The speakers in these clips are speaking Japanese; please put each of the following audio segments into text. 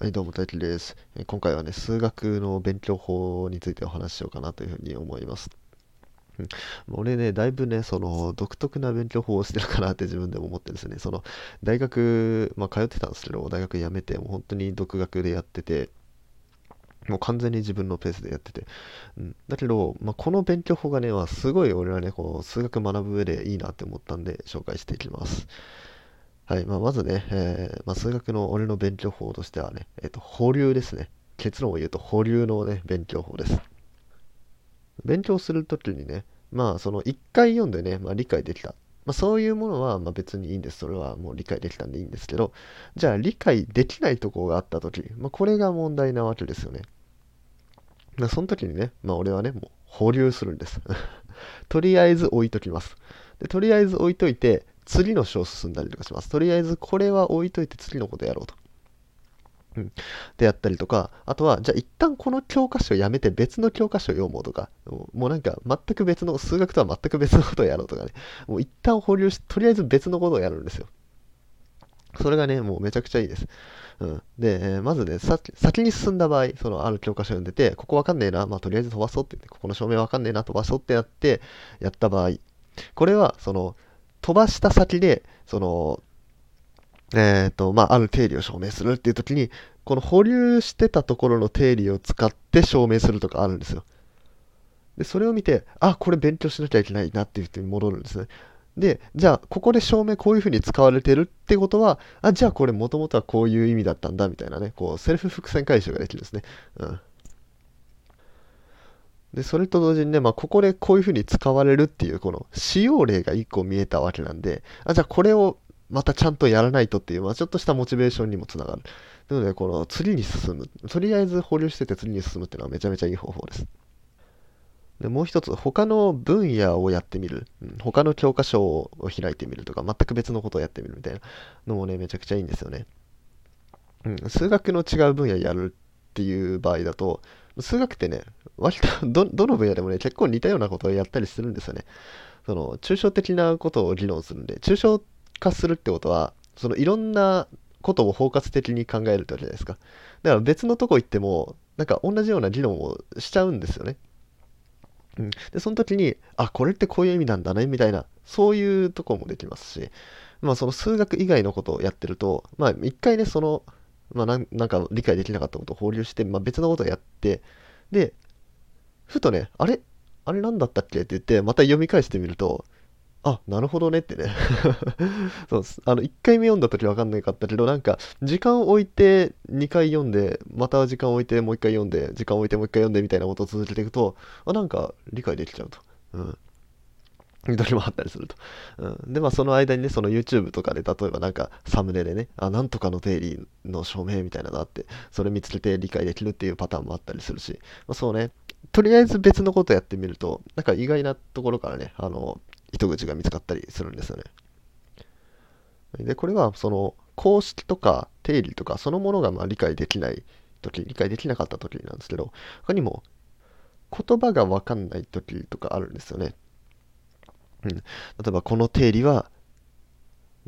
はい、どうも、大輝です。今回はね、数学の勉強法についてお話ししようかなというふうに思います。うん、俺ね、だいぶね、その独特な勉強法をしてるかなって自分でも思ってですね。その大学、まあ、通ってたんですけど、大学辞めて、もう本当に独学でやってて、もう完全に自分のペースでやってて。うん、だけど、まあ、この勉強法がね、まあ、すごい俺はね、こう数学学ぶ上でいいなって思ったんで、紹介していきます。はい。まあ、まずね、えー、まあ、数学の俺の勉強法としてはね、えっ、ー、と、保留ですね。結論を言うと保留のね、勉強法です。勉強するときにね、まあ、その1回読んでね、まあ、理解できた。まあ、そういうものは、まあ、別にいいんです。それはもう理解できたんでいいんですけど、じゃあ理解できないところがあったとき、まあ、これが問題なわけですよね。まあ、その時にね、まあ、俺はね、もう保留するんです。とりあえず置いときます。でとりあえず置いといて、次の章進んだりとかします。とりあえずこれは置いといて次のことやろうと。うん。でやったりとか、あとは、じゃあ一旦この教科書をやめて別の教科書を読もうとか、もうなんか全く別の、数学とは全く別のことをやろうとかね、もう一旦保留して、とりあえず別のことをやるんですよ。それがね、もうめちゃくちゃいいです。うん。で、えー、まずね、先に進んだ場合、そのある教科書読んでて、ここわかんねえな、まあとりあえず飛ばそうって言って、ここの証明わかんねえな、飛ばそうってやって、やった場合、これは、その、飛ばした先で、その、えっ、ー、と、まあ、ある定理を証明するっていう時に、この保留してたところの定理を使って証明するとかあるんですよ。で、それを見て、あ、これ勉強しなきゃいけないなっていう人に戻るんですね。で、じゃあ、ここで証明こういうふうに使われてるってことは、あ、じゃあこれもともとはこういう意味だったんだみたいなね、こう、セルフ伏線回収ができるんですね。うん。で、それと同時にね、まあ、ここでこういうふうに使われるっていう、この使用例が1個見えたわけなんで、あ、じゃあこれをまたちゃんとやらないとっていう、まあ、ちょっとしたモチベーションにもつながる。なので、この次に進む。とりあえず保留してて次に進むっていうのはめちゃめちゃいい方法です。でもう一つ、他の分野をやってみる、うん。他の教科書を開いてみるとか、全く別のことをやってみるみたいなのもね、めちゃくちゃいいんですよね。うん、数学の違う分野やるっていう場合だと、数学ってね、割と ど、どの分野でもね、結構似たようなことをやったりするんですよね。その、抽象的なことを議論するんで、抽象化するってことは、そのいろんなことを包括的に考えるってわけじゃないですか。だから別のとこ行っても、なんか同じような議論をしちゃうんですよね。うん、で、その時に、あ、これってこういう意味なんだね、みたいな、そういうとこもできますし、まあその数学以外のことをやってると、まあ一回ね、その、まあなんか理解できなかったことを放流して、まあ別のことをやって、で、ふとね、あれ？あれなんだったっけ？って言って、また読み返してみると、あ、なるほどねってね そうあの、1回目読んだ時わかんなかったけど、なんか、時間を置いて2回読んで、また時間を置いてもう1回読んで、時間を置いてもう1回読んでみたいなことを続けていくと、あ、なんか理解できちゃうと。うん。時もあったりすると。うん、で、まあ、その間にね、その YouTube とかで、例えばなんか、サムネでね、あ、なんとかの定理の証明みたいなのがあって、それ見つけて理解できるっていうパターンもあったりするし、まあ、そうね、とりあえず別のことやってみると、なんか意外なところからね、あの、糸口が見つかったりするんですよね。で、これは、その、公式とか定理とか、そのものがまあ理解できない時、理解できなかった時なんですけど、他にも、言葉がわかんない時とかあるんですよね。うん、例えばこの定理は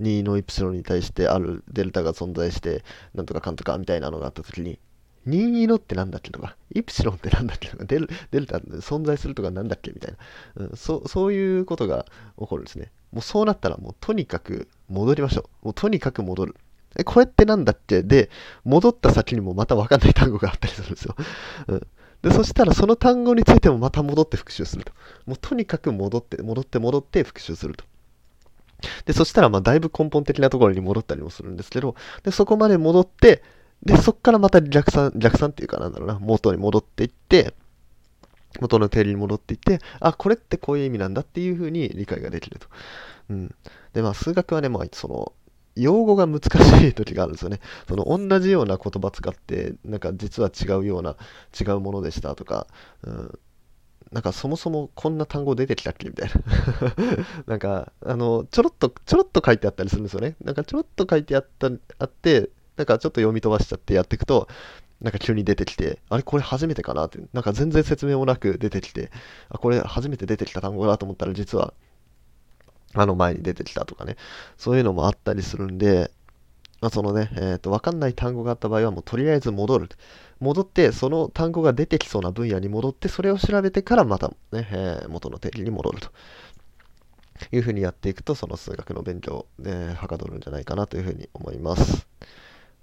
2のイプシロンに対してあるデルタが存在してなんとかかんとかみたいなのがあった時に22のってなんだっけとか、イプシロンってなんだっけとか、デルデルタ存在するとかなんだっけみたいな、うん、そ。そういうことが起こるんですね。もうそうなったらもうとにかく戻りましょう。もうとにかく戻る。え、これってなんだっけで、戻った先にもまたわかんない単語があったりするんですよ。うんで、そしたらその単語についてもまた戻って復習すると。もうとにかく戻って、戻って戻って復習すると。で、そしたらまあだいぶ根本的なところに戻ったりもするんですけど、で、そこまで戻って、で、そこからまた逆算、逆算っていうかなんだろうな、元に戻っていって、元の定理に戻っていって、あ、これってこういう意味なんだっていうふうに理解ができると。うん。で、まあ数学はね、まあその、用語が難しい時があるんですよね。その同じような言葉使って、なんか実は違うような、違うものでしたとか、うん、なんかそもそもこんな単語出てきたっけみたいな なんか、あの、ちょろっと、ちょろっと書いてあったりするんですよね。なんかちょろっと書いてあった、あって、なんかちょっと読み飛ばしちゃってやっていくと、なんか急に出てきて、あれこれ初めてかなって、なんか全然説明もなく出てきて、あ、これ初めて出てきた単語だと思ったら実はあの前に出てきたとかね、そういうのもあったりするんで、まあ、そのね、えーと、分かんない単語があった場合は、もうとりあえず戻る。戻って、その単語が出てきそうな分野に戻って、それを調べてからまたね、えー、元の定義に戻ると。いうふうにやっていくと、その数学の勉強、ね、はかどるんじゃないかなというふうに思います。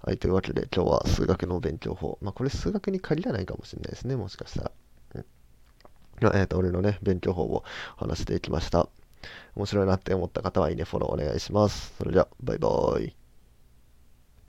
はい、というわけで今日は数学の勉強法。まあ、これ数学に限らないかもしれないですね、もしかしたら。うん。えっ、ー、と、俺のね、勉強法を話していきました。面白いなって思った方はいいね、フォローお願いします。それじゃ、バイバーイ。